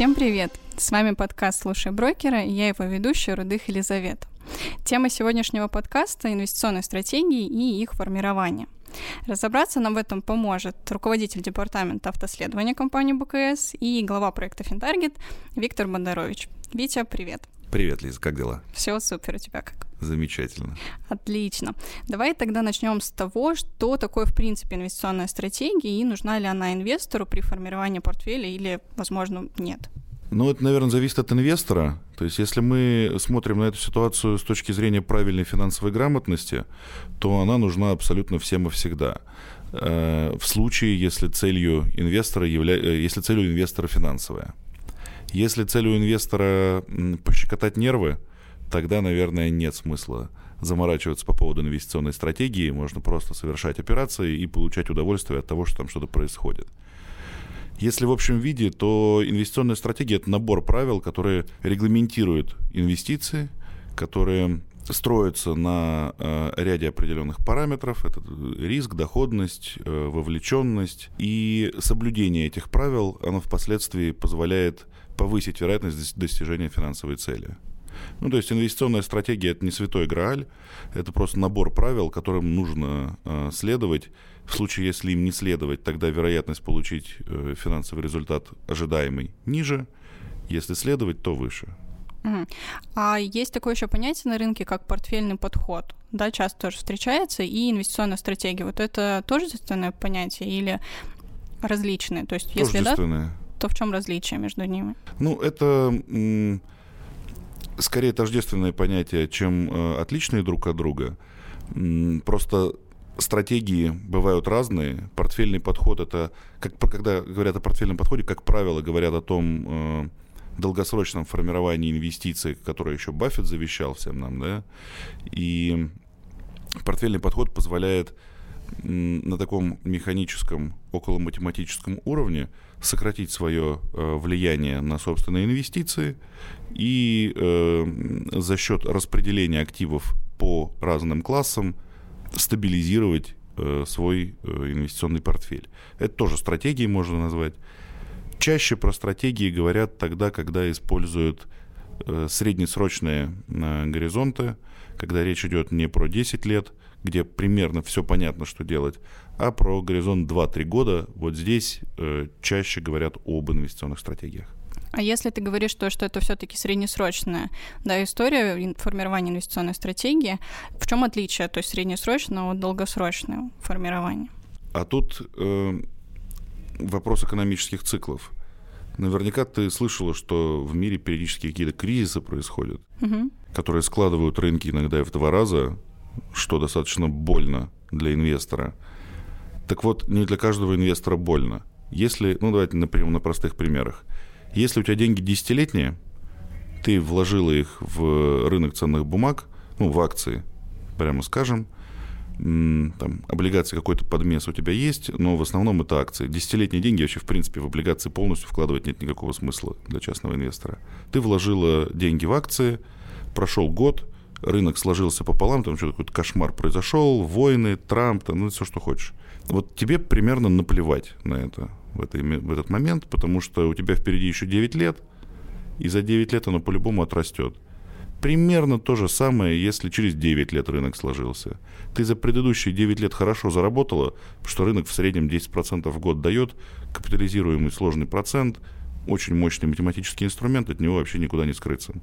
Всем привет! С вами подкаст «Слушай брокера» и я его ведущая Рудых Елизавета. Тема сегодняшнего подкаста – инвестиционные стратегии и их формирование. Разобраться нам в этом поможет руководитель департамента автоследования компании БКС и глава проекта «Финтаргет» Виктор Бондарович. Витя, привет! Привет, Лиза, как дела? Все супер, у тебя как? Замечательно. Отлично. Давай тогда начнем с того, что такое в принципе инвестиционная стратегия и нужна ли она инвестору при формировании портфеля или, возможно, нет. Ну, это, наверное, зависит от инвестора. То есть, если мы смотрим на эту ситуацию с точки зрения правильной финансовой грамотности, то она нужна абсолютно всем и всегда. Э, в случае, если целью инвестора, явля... Э, если целью инвестора финансовая. Если целью инвестора пощекотать нервы, тогда, наверное, нет смысла заморачиваться по поводу инвестиционной стратегии. Можно просто совершать операции и получать удовольствие от того, что там что-то происходит. Если в общем виде, то инвестиционная стратегия – это набор правил, которые регламентируют инвестиции, которые строятся на э, ряде определенных параметров. Это риск, доходность, э, вовлеченность. И соблюдение этих правил, оно впоследствии позволяет повысить вероятность достижения финансовой цели. Ну, то есть инвестиционная стратегия – это не святой грааль, это просто набор правил, которым нужно э, следовать. В случае, если им не следовать, тогда вероятность получить э, финансовый результат ожидаемый ниже, если следовать, то выше. Угу. А есть такое еще понятие на рынке, как портфельный подход. Да, часто тоже встречается, и инвестиционная стратегия. Вот это тоже понятие или различные? То есть, если да, то в чем различие между ними? Ну, это скорее тождественное понятие, чем э, отличные друг от друга. Просто стратегии бывают разные. Портфельный подход это, как, когда говорят о портфельном подходе, как правило, говорят о том э, долгосрочном формировании инвестиций, которое еще Баффет завещал всем нам, да. И портфельный подход позволяет на таком механическом, около математическом уровне сократить свое э, влияние на собственные инвестиции и э, за счет распределения активов по разным классам стабилизировать э, свой инвестиционный портфель. Это тоже стратегией можно назвать. Чаще про стратегии говорят тогда, когда используют среднесрочные горизонты, когда речь идет не про 10 лет, где примерно все понятно, что делать, а про горизонт 2-3 года, вот здесь э, чаще говорят об инвестиционных стратегиях. А если ты говоришь, что, что это все-таки среднесрочная да, история формирования инвестиционной стратегии, в чем отличие то есть среднесрочного от долгосрочного формирования? А тут э, вопрос экономических циклов. Наверняка ты слышала, что в мире периодически какие-то кризисы происходят, угу. которые складывают рынки иногда в два раза, что достаточно больно для инвестора. Так вот, не для каждого инвестора больно. Если, ну давайте, например, на простых примерах. Если у тебя деньги десятилетние, ты вложила их в рынок ценных бумаг, ну, в акции, прямо скажем, там, облигации какой-то подмес у тебя есть, но в основном это акции. Десятилетние деньги вообще, в принципе, в облигации полностью вкладывать нет никакого смысла для частного инвестора. Ты вложила деньги в акции, прошел год, рынок сложился пополам, там что-то какой-то кошмар произошел, войны, Трамп, там, ну, все, что хочешь. Вот тебе примерно наплевать на это в, этой, в этот момент, потому что у тебя впереди еще 9 лет, и за 9 лет оно по-любому отрастет. Примерно то же самое, если через 9 лет рынок сложился. Ты за предыдущие 9 лет хорошо заработала, что рынок в среднем 10% в год дает, капитализируемый сложный процент, очень мощный математический инструмент, от него вообще никуда не скрыться.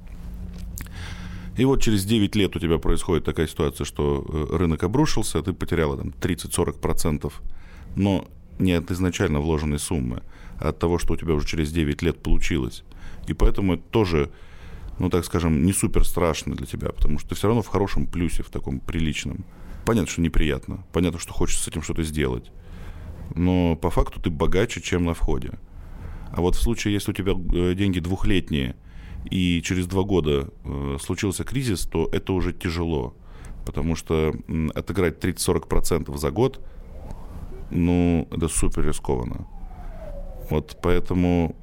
И вот через 9 лет у тебя происходит такая ситуация, что э, рынок обрушился, ты потеряла там 30-40%, но не от изначально вложенной суммы, а от того, что у тебя уже через 9 лет получилось. И поэтому это тоже ну, так скажем, не супер страшно для тебя, потому что ты все равно в хорошем плюсе, в таком приличном. Понятно, что неприятно, понятно, что хочется с этим что-то сделать, но по факту ты богаче, чем на входе. А вот в случае, если у тебя э, деньги двухлетние, и через два года э, случился кризис, то это уже тяжело, потому что э, отыграть 30-40% за год, ну, это супер рискованно. Вот поэтому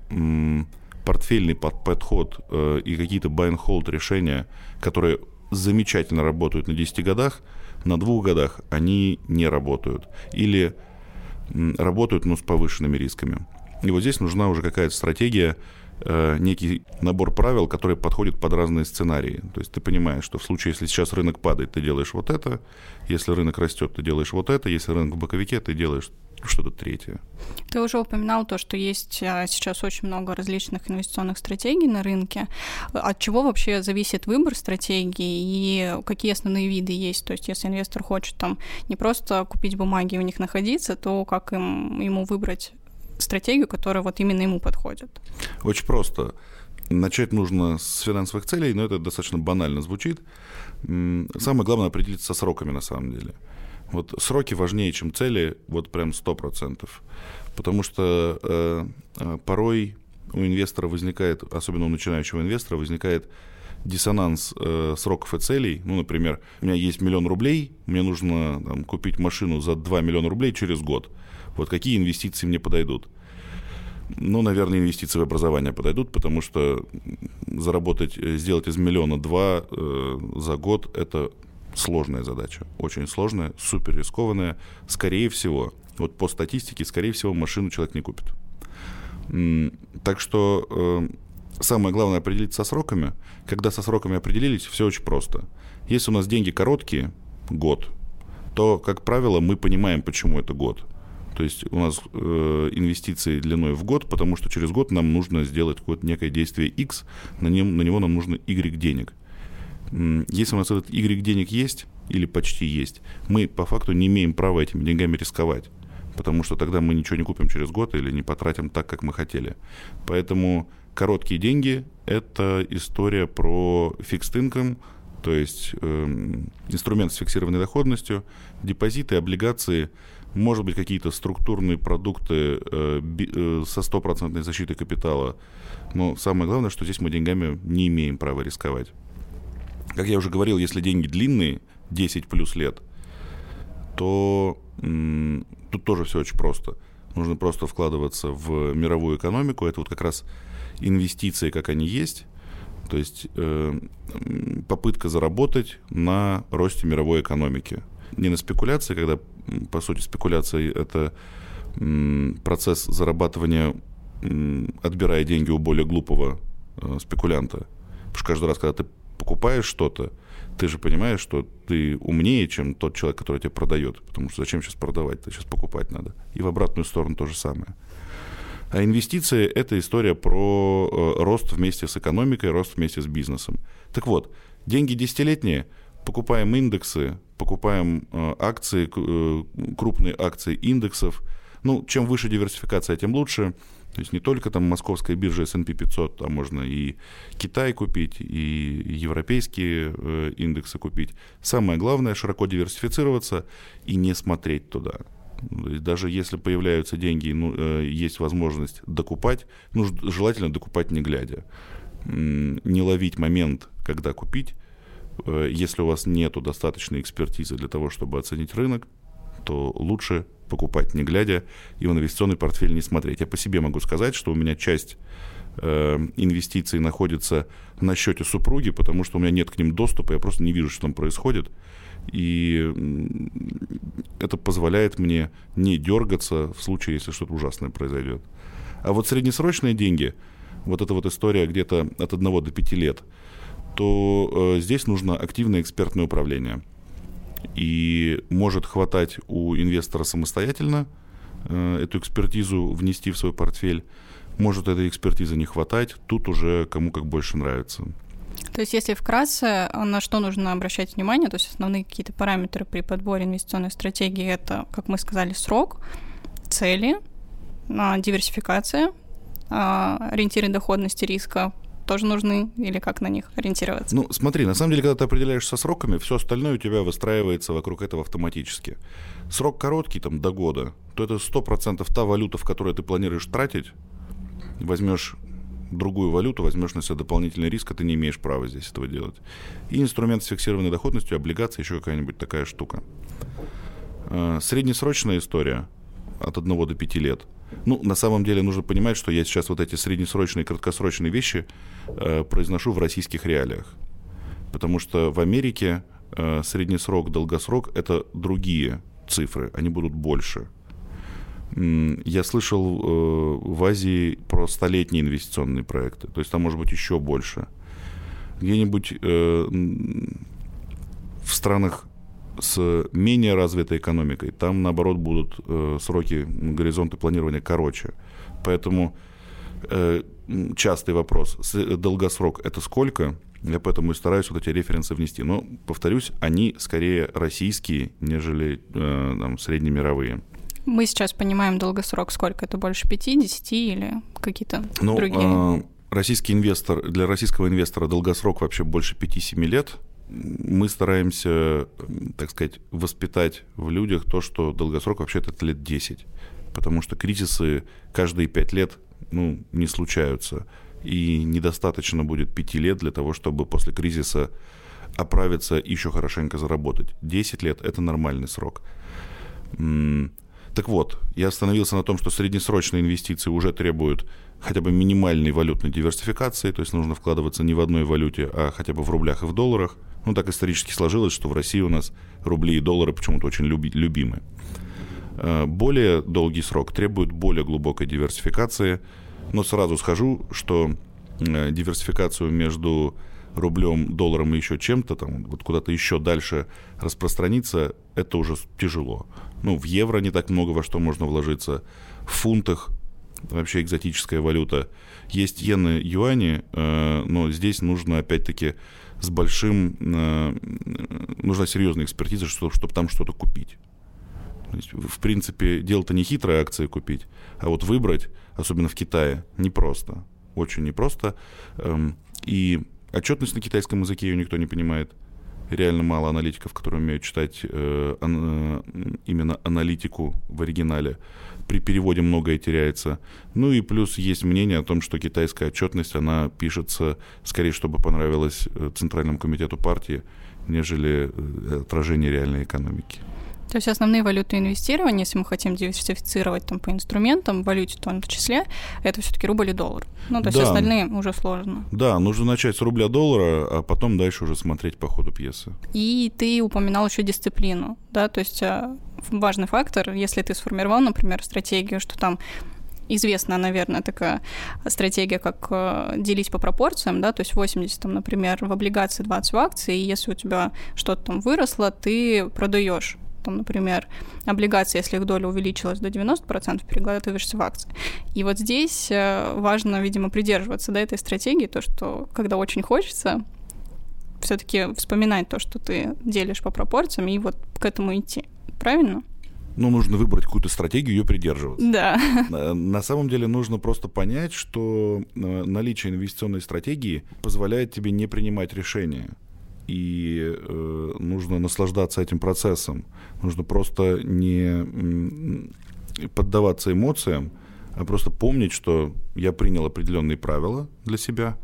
портфельный подход э, и какие-то buy and hold решения, которые замечательно работают на 10 годах, на двух годах они не работают. Или работают, но с повышенными рисками. И вот здесь нужна уже какая-то стратегия, э, некий набор правил, который подходит под разные сценарии. То есть ты понимаешь, что в случае, если сейчас рынок падает, ты делаешь вот это, если рынок растет, ты делаешь вот это, если рынок в боковике, ты делаешь что-то третье. Ты уже упоминал то, что есть а, сейчас очень много различных инвестиционных стратегий на рынке. От чего вообще зависит выбор стратегии и какие основные виды есть? То есть если инвестор хочет там не просто купить бумаги и у них находиться, то как им, ему выбрать стратегию, которая вот именно ему подходит? Очень просто. Начать нужно с финансовых целей, но это достаточно банально звучит. Самое главное определиться со сроками на самом деле. Вот сроки важнее, чем цели, вот прям сто процентов. Потому что э, э, порой у инвестора возникает, особенно у начинающего инвестора, возникает диссонанс э, сроков и целей. Ну, например, у меня есть миллион рублей, мне нужно там, купить машину за 2 миллиона рублей через год. Вот какие инвестиции мне подойдут? Ну, наверное, инвестиции в образование подойдут, потому что заработать, э, сделать из миллиона два э, за год – это сложная задача. Очень сложная, супер рискованная. Скорее всего, вот по статистике, скорее всего, машину человек не купит. Так что э, самое главное определиться со сроками. Когда со сроками определились, все очень просто. Если у нас деньги короткие, год, то, как правило, мы понимаем, почему это год. То есть у нас э, инвестиции длиной в год, потому что через год нам нужно сделать какое-то некое действие X, на, нем, на него нам нужно Y денег. Если у нас этот Y денег есть, или почти есть, мы по факту не имеем права этими деньгами рисковать, потому что тогда мы ничего не купим через год или не потратим так, как мы хотели. Поэтому короткие деньги – это история про fixed income, то есть э, инструмент с фиксированной доходностью, депозиты, облигации – может быть, какие-то структурные продукты э, э, со стопроцентной защитой капитала. Но самое главное, что здесь мы деньгами не имеем права рисковать. Как я уже говорил, если деньги длинные, 10 плюс лет, то тут тоже все очень просто. Нужно просто вкладываться в мировую экономику. Это вот как раз инвестиции, как они есть. То есть э, попытка заработать на росте мировой экономики. Не на спекуляции, когда по сути, спекуляция — это процесс зарабатывания, отбирая деньги у более глупого э, спекулянта. Потому что каждый раз, когда ты покупаешь что-то, ты же понимаешь, что ты умнее, чем тот человек, который тебе продает. Потому что зачем сейчас продавать? Ты сейчас покупать надо. И в обратную сторону то же самое. А инвестиции – это история про э, рост вместе с экономикой, рост вместе с бизнесом. Так вот, деньги десятилетние – покупаем индексы, покупаем э, акции, э, крупные акции индексов. Ну, чем выше диверсификация, тем лучше. То есть не только там московская биржа S&P 500, а можно и Китай купить, и европейские э, индексы купить. Самое главное – широко диверсифицироваться и не смотреть туда. Даже если появляются деньги, ну, есть возможность докупать, ну, желательно докупать не глядя. Не ловить момент, когда купить, если у вас нет достаточной экспертизы для того, чтобы оценить рынок, то лучше покупать не глядя и в инвестиционный портфель не смотреть. Я по себе могу сказать, что у меня часть э, инвестиций находится на счете супруги, потому что у меня нет к ним доступа, я просто не вижу, что там происходит. И это позволяет мне не дергаться в случае, если что-то ужасное произойдет. А вот среднесрочные деньги, вот эта вот история где-то от 1 до 5 лет – то э, здесь нужно активное экспертное управление. И может хватать у инвестора самостоятельно э, эту экспертизу внести в свой портфель. Может этой экспертизы не хватать. Тут уже кому как больше нравится. То есть, если вкратце, на что нужно обращать внимание, то есть основные какие-то параметры при подборе инвестиционной стратегии это, как мы сказали, срок, цели, а, диверсификация, а, ориентиры доходности риска, тоже нужны или как на них ориентироваться? Ну, смотри, на самом деле, когда ты определяешься сроками, все остальное у тебя выстраивается вокруг этого автоматически. Срок короткий, там, до года, то это 100% та валюта, в которую ты планируешь тратить, возьмешь другую валюту, возьмешь на себя дополнительный риск, а ты не имеешь права здесь этого делать. И инструмент с фиксированной доходностью, облигации, еще какая-нибудь такая штука. А, среднесрочная история от 1 до 5 лет – ну, на самом деле нужно понимать, что я сейчас вот эти среднесрочные и краткосрочные вещи э, произношу в российских реалиях. Потому что в Америке э, средний срок, долгосрок – это другие цифры, они будут больше. Я слышал э, в Азии про столетние инвестиционные проекты, то есть там может быть еще больше. Где-нибудь э, в странах с менее развитой экономикой, там, наоборот, будут э, сроки, горизонты планирования короче. Поэтому э, частый вопрос, долгосрок это сколько? Я поэтому и стараюсь вот эти референсы внести. Но, повторюсь, они скорее российские, нежели э, там, среднемировые. Мы сейчас понимаем долгосрок сколько? Это больше 5, 10 или какие-то ну, другие? Э, российский инвестор, для российского инвестора долгосрок вообще больше 5-7 лет. Мы стараемся, так сказать, воспитать в людях то, что долгосрок вообще это лет 10. Потому что кризисы каждые 5 лет ну, не случаются. И недостаточно будет 5 лет для того, чтобы после кризиса оправиться и еще хорошенько заработать. 10 лет – это нормальный срок. Так вот, я остановился на том, что среднесрочные инвестиции уже требуют хотя бы минимальной валютной диверсификации, то есть нужно вкладываться не в одной валюте, а хотя бы в рублях и в долларах. Ну, так исторически сложилось, что в России у нас рубли и доллары почему-то очень люби, любимы. Э, более долгий срок требует более глубокой диверсификации, но сразу скажу, что э, диверсификацию между рублем, долларом и еще чем-то, там, вот куда-то еще дальше распространиться, это уже тяжело. Ну, в евро не так много во что можно вложиться, в фунтах вообще экзотическая валюта. Есть иены, юани, э, но здесь нужно, опять-таки, с большим... Э, нужна серьезная экспертиза, чтобы, чтобы там что-то купить. есть, в принципе, дело-то не хитрые акции купить, а вот выбрать, особенно в Китае, непросто. Очень непросто. Эм, и отчетность на китайском языке ее никто не понимает реально мало аналитиков, которые умеют читать э, ан, э, именно аналитику в оригинале. При переводе многое теряется. Ну и плюс есть мнение о том, что китайская отчетность, она пишется скорее, чтобы понравилось э, Центральному комитету партии, нежели э, отражение реальной экономики. То есть основные валюты инвестирования, если мы хотим диверсифицировать там по инструментам, валюте в том числе, это все-таки рубль и доллар. Ну, то есть да. остальные уже сложно. Да, нужно начать с рубля доллара, а потом дальше уже смотреть по ходу пьесы. И ты упоминал еще дисциплину, да, то есть а, важный фактор, если ты сформировал, например, стратегию, что там известная, наверное, такая стратегия, как э, делить по пропорциям, да, то есть 80, там, например, в облигации, 20 в акции, и если у тебя что-то там выросло, ты продаешь там, например, облигации, если их доля увеличилась до 90%, перекладываешься в акции. И вот здесь э, важно, видимо, придерживаться да, этой стратегии, то, что когда очень хочется, все-таки вспоминать то, что ты делишь по пропорциям, и вот к этому идти. Правильно? Ну, нужно выбрать какую-то стратегию и ее придерживаться. Да. На самом деле нужно просто понять, что э, наличие инвестиционной стратегии позволяет тебе не принимать решения и э, нужно наслаждаться этим процессом. Нужно просто не поддаваться эмоциям, а просто помнить, что я принял определенные правила для себя.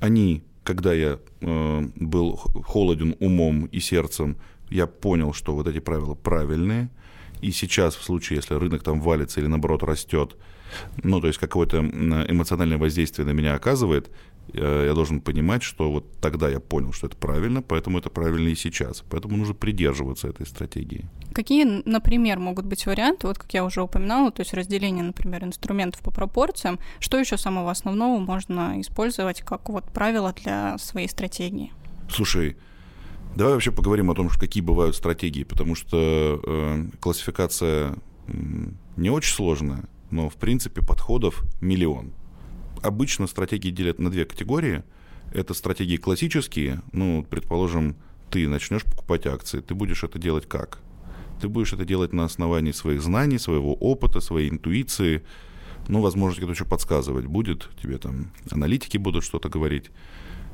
Они, когда я э, был холоден умом и сердцем, я понял, что вот эти правила правильные. И сейчас, в случае, если рынок там валится или наоборот растет, ну, то есть какое-то эмоциональное воздействие на меня оказывает, я должен понимать, что вот тогда я понял, что это правильно, поэтому это правильно и сейчас. Поэтому нужно придерживаться этой стратегии. Какие, например, могут быть варианты, вот как я уже упоминала, то есть разделение, например, инструментов по пропорциям. Что еще самого основного можно использовать как вот правило для своей стратегии? Слушай, давай вообще поговорим о том, какие бывают стратегии, потому что э, классификация не очень сложная, но в принципе подходов миллион обычно стратегии делят на две категории. Это стратегии классические. Ну, предположим, ты начнешь покупать акции. Ты будешь это делать как? Ты будешь это делать на основании своих знаний, своего опыта, своей интуиции. Ну, возможно, кто-то еще подсказывать будет. Тебе там аналитики будут что-то говорить.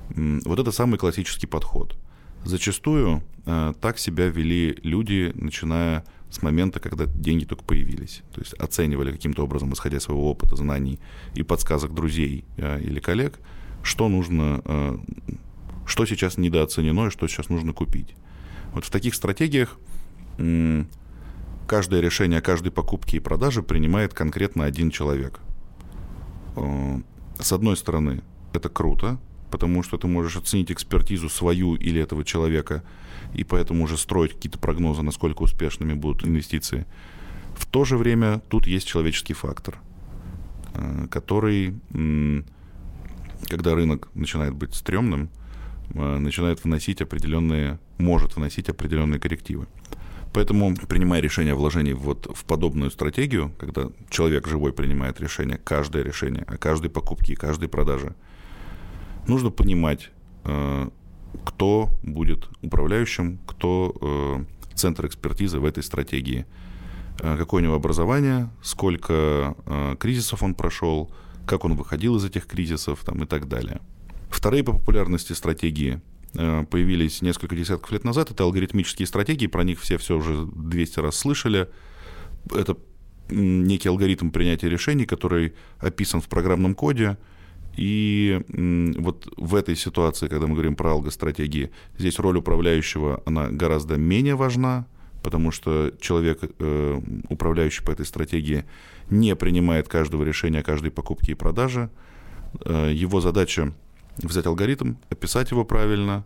Вот это самый классический подход. Зачастую э, так себя вели люди, начиная с момента, когда деньги только появились. То есть оценивали каким-то образом, исходя из своего опыта, знаний и подсказок друзей э, или коллег, что нужно, э, что сейчас недооценено и что сейчас нужно купить. Вот в таких стратегиях э, каждое решение о каждой покупке и продаже принимает конкретно один человек. Э, с одной стороны, это круто, потому что ты можешь оценить экспертизу свою или этого человека, и поэтому уже строить какие-то прогнозы, насколько успешными будут инвестиции. В то же время тут есть человеческий фактор, э, который, когда рынок начинает быть стрёмным, э, начинает вносить определенные, может вносить определенные коррективы. Поэтому, принимая решение о вложении вот в подобную стратегию, когда человек живой принимает решение, каждое решение о каждой покупке и каждой продаже, нужно понимать, э, кто будет управляющим, кто центр экспертизы в этой стратегии – Э, какое у него образование, сколько э, кризисов он прошел, как он выходил из этих кризисов там, и так далее. Вторые по популярности стратегии э, появились несколько десятков лет назад. Это алгоритмические стратегии, про них все все уже 200 раз слышали. Это некий алгоритм принятия решений, который описан в программном коде. И вот в этой ситуации, когда мы говорим про алгостратегии, здесь роль управляющего, она гораздо менее важна, потому что человек, э, управляющий по этой стратегии, не принимает каждого решения каждой покупки и продажи. Э, его задача взять алгоритм, описать его правильно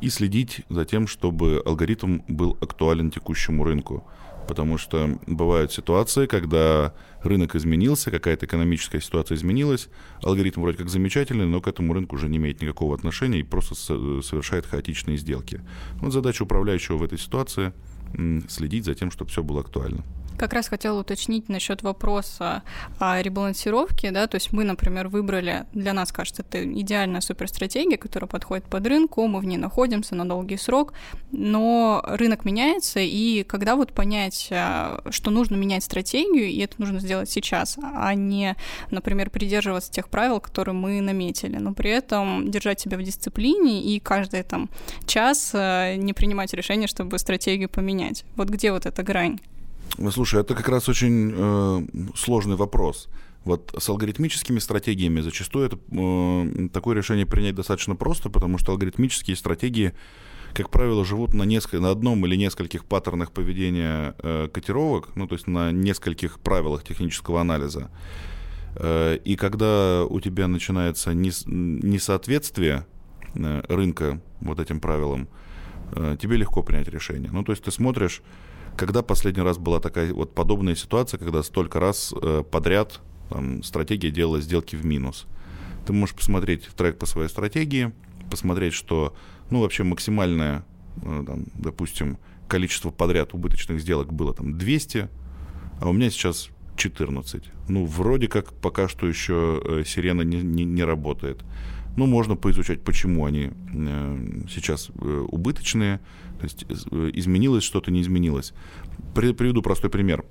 и следить за тем, чтобы алгоритм был актуален текущему рынку. Потому что бывают ситуации, когда рынок изменился, какая-то экономическая ситуация изменилась, алгоритм вроде как замечательный, но к этому рынку уже не имеет никакого отношения и просто совершает хаотичные сделки. Вот задача управляющего в этой ситуации – следить за тем, чтобы все было актуально. Как раз хотела уточнить насчет вопроса о ребалансировке, да, то есть мы, например, выбрали, для нас кажется, это идеальная суперстратегия, которая подходит под рынку, мы в ней находимся на долгий срок, но рынок меняется, и когда вот понять, э, что нужно менять стратегию, и это нужно сделать сейчас, а не, например, придерживаться тех правил, которые мы наметили, но при этом держать себя в дисциплине и каждый там час э, не принимать решение, чтобы стратегию поменять. Вот где вот эта грань? Слушай, это как раз очень э, сложный вопрос. Вот с алгоритмическими стратегиями зачастую это, э, такое решение принять достаточно просто, потому что алгоритмические стратегии, как правило, живут на, несколько, на одном или нескольких паттернах поведения э, котировок, ну то есть на нескольких правилах технического анализа. Э, и когда у тебя начинается нес, несоответствие э, рынка вот этим правилам, э, тебе легко принять решение. Ну то есть ты смотришь когда последний раз была такая вот подобная ситуация, когда столько раз э, подряд там, стратегия делала сделки в минус? Ты можешь посмотреть трек по своей стратегии, посмотреть, что, ну, вообще максимальное, э, там, допустим, количество подряд убыточных сделок было там 200, а у меня сейчас 14. Ну, вроде как пока что еще э, сирена не, не, не работает. Ну, можно поизучать, почему они э, сейчас э, убыточные, то есть э, изменилось что-то, не изменилось. Приведу простой пример.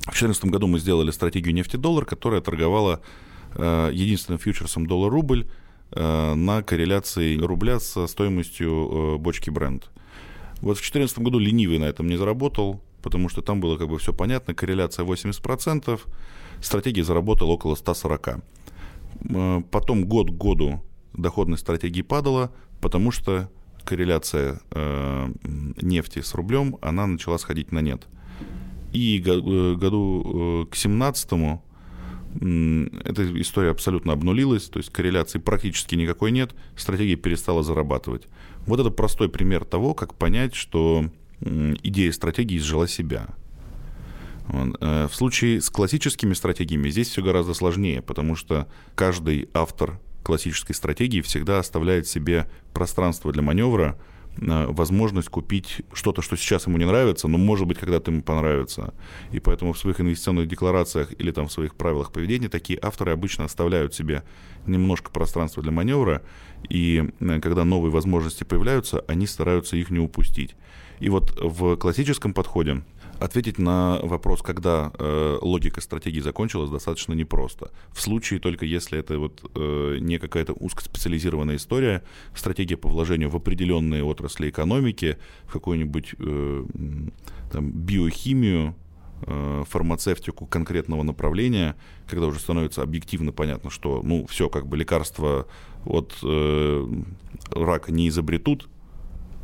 В 2014 году мы сделали стратегию нефти-доллар, которая торговала единственным фьючерсом доллар-рубль на корреляции рубля со стоимостью бочки бренд. Вот в 2014 году ленивый на этом не заработал, потому что там было как бы все понятно, корреляция 80%, стратегия заработала около 140. Э, потом год к году доходность стратегии падала, потому что корреляция э, нефти с рублем, она начала сходить на нет. И э, году э, к 17 эта история абсолютно обнулилась, то есть корреляции практически никакой нет, стратегия перестала зарабатывать. Вот это простой пример того, как понять, что идея стратегии изжила себя. Э, в случае с классическими стратегиями здесь все гораздо сложнее, потому что каждый автор классической стратегии всегда оставляет себе пространство для маневра, э, возможность купить что-то, что сейчас ему не нравится, но может быть когда-то ему понравится. И поэтому в своих инвестиционных декларациях или там в своих правилах поведения такие авторы обычно оставляют себе немножко пространства для маневра, и э, когда новые возможности появляются, они стараются их не упустить. И вот в классическом подходе Ответить на вопрос, когда э, логика стратегии закончилась, достаточно непросто. В случае только если это вот э, не какая-то узкоспециализированная история, стратегия по вложению в определенные отрасли экономики, в какую-нибудь э, там, биохимию, э, фармацевтику конкретного направления, когда уже становится объективно понятно, что ну все как бы лекарства от э, рака не изобретут,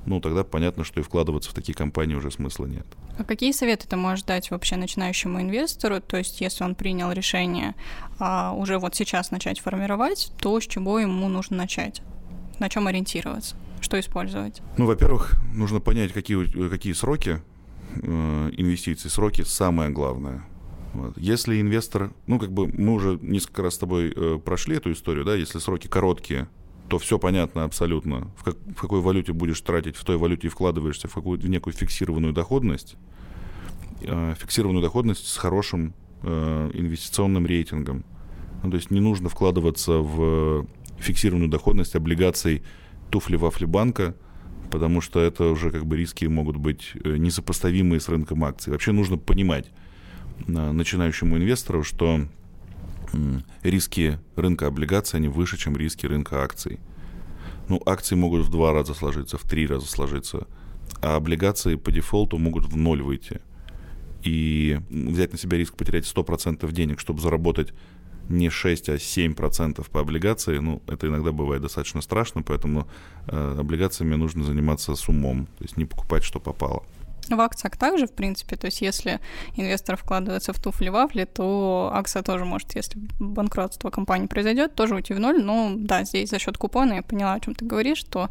ну, тогда понятно, что и вкладываться в такие компании уже смысла нет. А какие советы ты можешь дать вообще начинающему инвестору? То есть, если он принял решение а, уже вот сейчас начать формировать, то с чего ему нужно начать? На чем ориентироваться? Что использовать? Ну, во-первых, нужно понять, какие, какие сроки э, инвестиций, сроки самое главное. Вот. Если инвестор, ну как бы мы уже несколько раз с тобой э, прошли эту историю, да, если сроки короткие, то все понятно абсолютно, в, как, в какой валюте будешь тратить, в той валюте и вкладываешься в, какую, в некую фиксированную доходность, э, фиксированную доходность с хорошим э, инвестиционным рейтингом. Ну, то есть не нужно вкладываться в фиксированную доходность облигаций туфли-вафли банка, потому что это уже как бы риски могут быть э, несопоставимые с рынком акций. Вообще нужно понимать э, начинающему инвестору, что риски рынка облигаций, они выше, чем риски рынка акций. Ну, акции могут в два раза сложиться, в три раза сложиться, а облигации по дефолту могут в ноль выйти. И взять на себя риск потерять 100% денег, чтобы заработать не 6, а 7% по облигации, ну, это иногда бывает достаточно страшно, поэтому э, облигациями нужно заниматься с умом, то есть не покупать, что попало. В акциях также, в принципе, то есть если инвестор вкладывается в туфли-вафли, то акция тоже может, если банкротство компании произойдет, тоже уйти в ноль. Но да, здесь за счет купона я поняла, о чем ты говоришь, что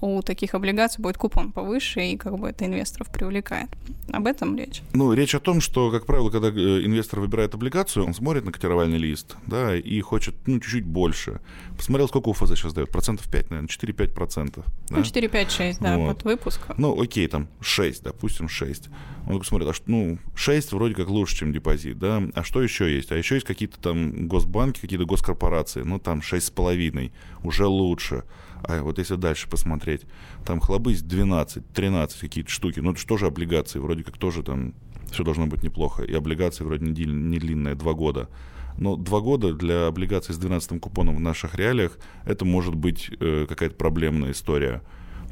у таких облигаций будет купон повыше, и как бы это инвесторов привлекает. Об этом речь? Ну, речь о том, что, как правило, когда э, инвестор выбирает облигацию, он смотрит на котировальный лист, да, и хочет, ну, чуть-чуть больше. Посмотрел, сколько УФЗ сейчас дает, процентов 5, наверное, 4-5 процентов. Да? Ну, 4-5-6, да, вот. под выпуск. Ну, окей, там 6, допустим, допустим, 6. Он смотрит, а что, ну, 6 вроде как лучше, чем депозит, да, а что еще есть? А еще есть какие-то там госбанки, какие-то госкорпорации, ну, там 6,5, уже лучше. А вот если дальше посмотреть, там хлобысь 12, 13 какие-то штуки, ну, это же тоже облигации, вроде как тоже там все должно быть неплохо. И облигации вроде не, не длинные, 2 года. Но два года для облигаций с 12 купоном в наших реалиях это может быть э, какая-то проблемная история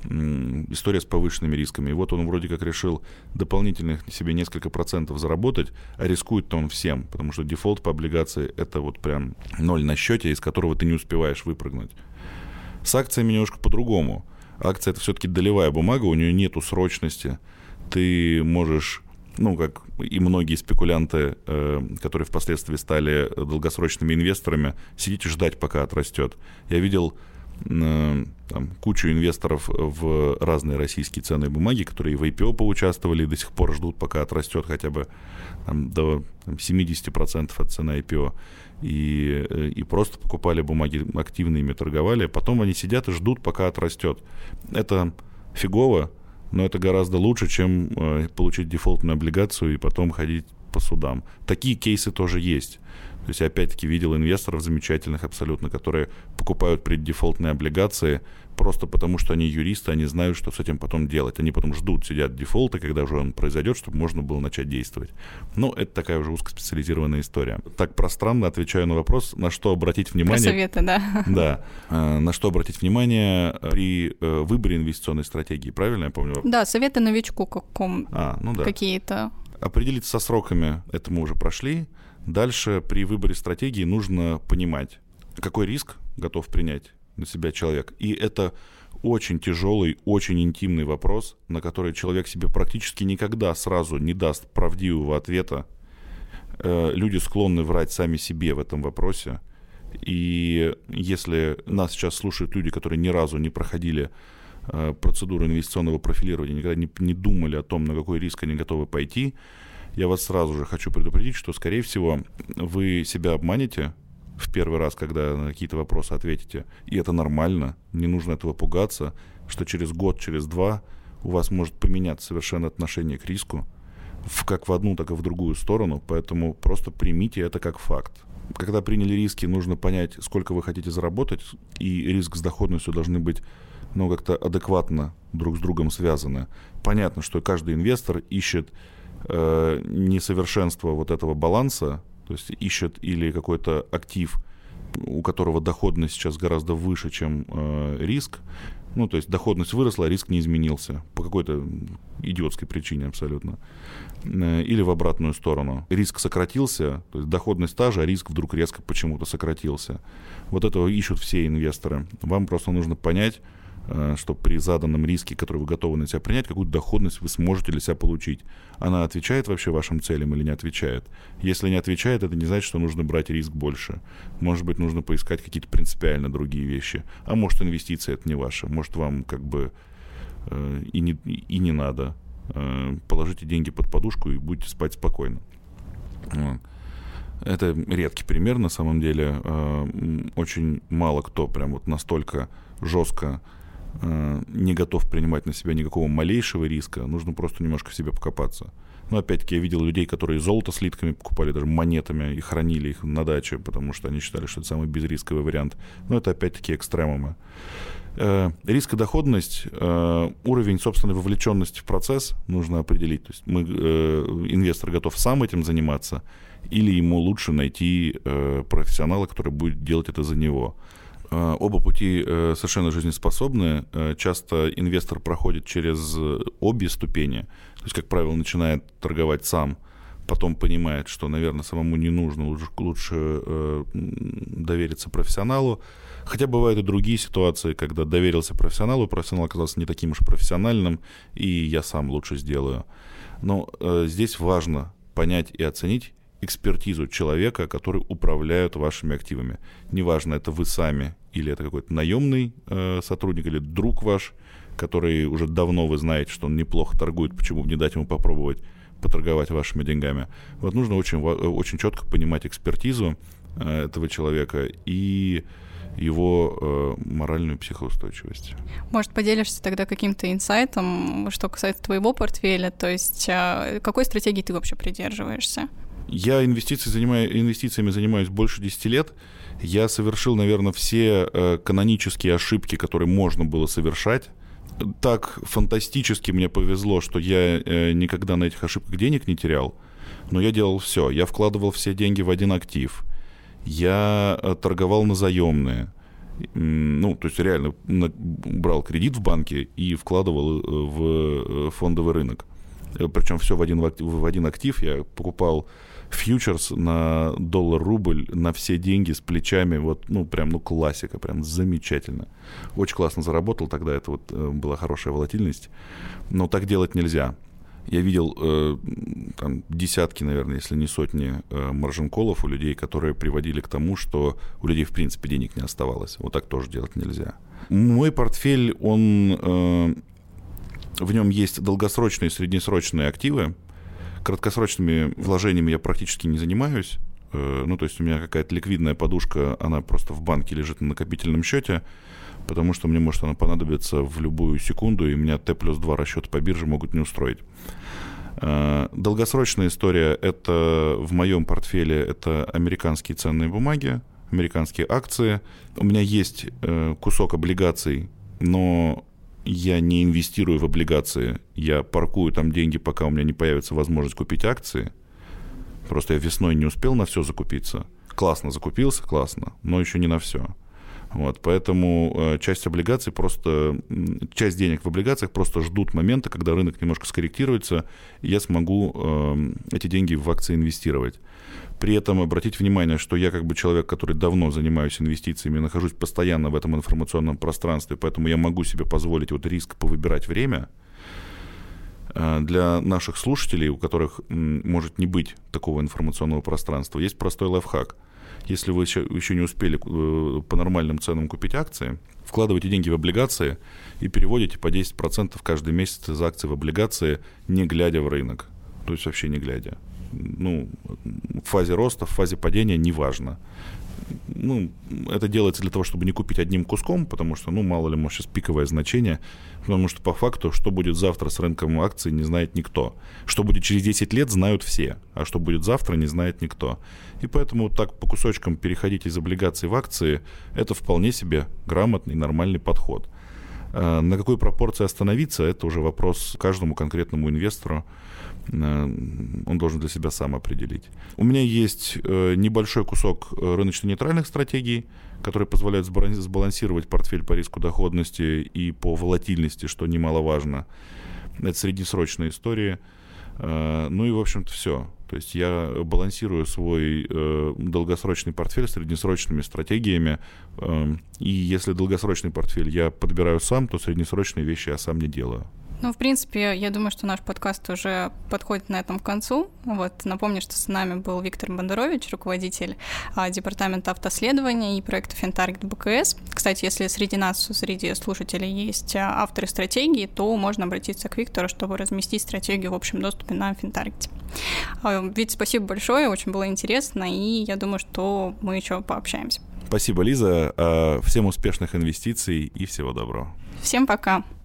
история с повышенными рисками. И вот он вроде как решил дополнительных себе несколько процентов заработать, а рискует-то он всем, потому что дефолт по облигации это вот прям ноль на счете, из которого ты не успеваешь выпрыгнуть. С акциями немножко по-другому. Акция это все-таки долевая бумага, у нее нету срочности. Ты можешь ну, как и многие спекулянты, э, которые впоследствии стали долгосрочными инвесторами, сидеть и ждать, пока отрастет. Я видел там, кучу инвесторов в разные российские ценные бумаги, которые в IPO поучаствовали и до сих пор ждут, пока отрастет хотя бы там, до там, 70% от цены IPO. И, э, и просто покупали бумаги, активно ими торговали. Потом они сидят и ждут, пока отрастет. Это фигово, но это гораздо лучше, чем э, получить дефолтную облигацию и потом ходить по судам. Такие кейсы тоже есть. То есть я опять-таки видел инвесторов замечательных абсолютно, которые покупают преддефолтные облигации просто потому, что они юристы, они знают, что с этим потом делать. Они потом ждут, сидят дефолта, когда уже он произойдет, чтобы можно было начать действовать. Ну, это такая уже узкоспециализированная история. Так пространно отвечаю на вопрос, на что обратить внимание. Про советы, да. Да. Э, на что обратить внимание при э, выборе инвестиционной стратегии, правильно я помню? Да, советы новичку каком а, ну да. какие-то. Определиться со сроками, это мы уже прошли. Дальше при выборе стратегии нужно понимать, какой риск готов принять на себя человек. И это очень тяжелый, очень интимный вопрос, на который человек себе практически никогда сразу не даст правдивого ответа. Э, люди склонны врать сами себе в этом вопросе. И если нас сейчас слушают люди, которые ни разу не проходили э, процедуру инвестиционного профилирования, никогда не, не думали о том, на какой риск они готовы пойти, я вас сразу же хочу предупредить, что, скорее всего, вы себя обманете в первый раз, когда на какие-то вопросы ответите. И это нормально, не нужно этого пугаться, что через год, через два у вас может поменяться совершенно отношение к риску, в, как в одну, так и в другую сторону, поэтому просто примите это как факт. Когда приняли риски, нужно понять, сколько вы хотите заработать, и риск с доходностью должны быть ну, как-то адекватно друг с другом связаны. Понятно, что каждый инвестор ищет э, несовершенство вот этого баланса, то есть ищет или какой-то актив, у которого доходность сейчас гораздо выше, чем э, риск, ну, то есть доходность выросла, а риск не изменился по какой-то идиотской причине абсолютно. Э, или в обратную сторону. Риск сократился, то есть доходность та же, а риск вдруг резко почему-то сократился. Вот этого ищут все инвесторы. Вам просто нужно понять, что при заданном риске, который вы готовы на себя принять, какую доходность вы сможете для себя получить. Она отвечает вообще вашим целям или не отвечает? Если не отвечает, это не значит, что нужно брать риск больше. Может быть, нужно поискать какие-то принципиально другие вещи. А может, инвестиции это не ваши. Может, вам как бы э, и, не, и не надо Э, положите деньги под подушку и будете спать спокойно. Это редкий пример на самом деле. Э, очень мало кто прям вот настолько жестко э, не готов принимать на себя никакого малейшего риска. Нужно просто немножко в себе покопаться. Но опять-таки я видел людей, которые золото слитками покупали, даже монетами, и хранили их на даче, потому что они считали, что это самый безрисковый вариант. Но это опять-таки экстремумы. Э, рискодоходность, э, уровень собственной вовлеченности в процесс нужно определить. То есть мы, э, инвестор готов сам этим заниматься, или ему лучше найти э, профессионала, который будет делать это за него. Э, оба пути э, совершенно жизнеспособны. Э, часто инвестор проходит через обе ступени. То есть, как правило, начинает торговать сам, потом понимает, что, наверное, самому не нужно, лучше, лучше довериться профессионалу. Хотя бывают и другие ситуации, когда доверился профессионалу, профессионал оказался не таким уж профессиональным, и я сам лучше сделаю. Но здесь важно понять и оценить экспертизу человека, который управляет вашими активами. Неважно, это вы сами или это какой-то наемный э, сотрудник или друг ваш, который уже давно вы знаете, что он неплохо торгует, почему бы не дать ему попробовать поторговать вашими деньгами. Вот нужно очень, очень четко понимать экспертизу э, этого человека и его э, моральную психоустойчивость. Может, поделишься тогда каким-то инсайтом, что касается твоего портфеля? То есть э, какой стратегии ты вообще придерживаешься? Я инвестиции занимаю, инвестициями занимаюсь больше 10 лет. Я совершил, наверное, все э, канонические ошибки, которые можно было совершать. Так фантастически мне повезло, что я э, никогда на этих ошибках денег не терял. Но я делал все. Я вкладывал все деньги в один актив. Я э, торговал на заемные. Ну, то есть реально брал кредит в банке и вкладывал э, в э, фондовый рынок. Причем все в один, в один актив. Я покупал фьючерс на доллар-рубль на все деньги с плечами, вот, ну, прям, ну, классика, прям замечательно. Очень классно заработал, тогда это вот была хорошая волатильность, но так делать нельзя. Я видел э, там, десятки, наверное, если не сотни э, маржин-колов у людей, которые приводили к тому, что у людей, в принципе, денег не оставалось. Вот так тоже делать нельзя. Мой портфель, он... Э, в нем есть долгосрочные и среднесрочные активы. Краткосрочными вложениями я практически не занимаюсь. Э, ну, то есть у меня какая-то ликвидная подушка, она просто в банке лежит на накопительном счете потому что мне может она понадобиться в любую секунду, и меня Т плюс 2 расчета по бирже могут не устроить. Э, долгосрочная история – это в моем портфеле это американские ценные бумаги, американские акции. У меня есть э, кусок облигаций, но я не инвестирую в облигации. Я паркую там деньги, пока у меня не появится возможность купить акции. Просто я весной не успел на все закупиться. Классно закупился, классно, но еще не на все. Вот, поэтому э, часть облигаций просто, часть денег в облигациях просто ждут момента, когда рынок немножко скорректируется, и я смогу э, эти деньги в акции инвестировать. При этом обратить внимание, что я как бы человек, который давно занимаюсь инвестициями, нахожусь постоянно в этом информационном пространстве, поэтому я могу себе позволить вот риск повыбирать время. Э, для наших слушателей, у которых может не быть такого информационного пространства, есть простой лайфхак – если вы еще, еще не успели э, по нормальным ценам купить акции, вкладывайте деньги в облигации и переводите по 10% каждый месяц из акций в облигации, не глядя в рынок. То есть вообще не глядя. Ну, в фазе роста, в фазе падения, неважно ну, это делается для того, чтобы не купить одним куском, потому что, ну, мало ли, может, сейчас пиковое значение, потому что по факту, что будет завтра с рынком акций, не знает никто. Что будет через 10 лет, знают все, а что будет завтра, не знает никто. И поэтому так по кусочкам переходить из облигаций в акции, это вполне себе грамотный, нормальный подход. А на какой пропорции остановиться, это уже вопрос каждому конкретному инвестору. Э, он должен для себя сам определить. У меня есть э, небольшой кусок э, рыночно-нейтральных стратегий, которые позволяют сбалансировать портфель по риску доходности и по волатильности, что немаловажно. Это среднесрочная история. Ну и, в общем-то, все. То есть я балансирую свой долгосрочный портфель среднесрочными стратегиями. И если долгосрочный портфель я подбираю сам, то среднесрочные вещи я сам не делаю. Ну, в принципе, я думаю, что наш подкаст уже подходит на этом к концу. Вот, напомню, что с нами был Виктор Бондарович, руководитель а, департамента автоследования и проекта Финтаргет БКС. Кстати, если среди нас, среди слушателей есть а, авторы стратегии, то можно обратиться к Виктору, чтобы разместить стратегию в общем доступе на Финтаргете. А, Вить, спасибо большое, очень было интересно, и я думаю, что мы еще пообщаемся. Спасибо, Лиза. А, всем успешных инвестиций и всего доброго. Всем пока.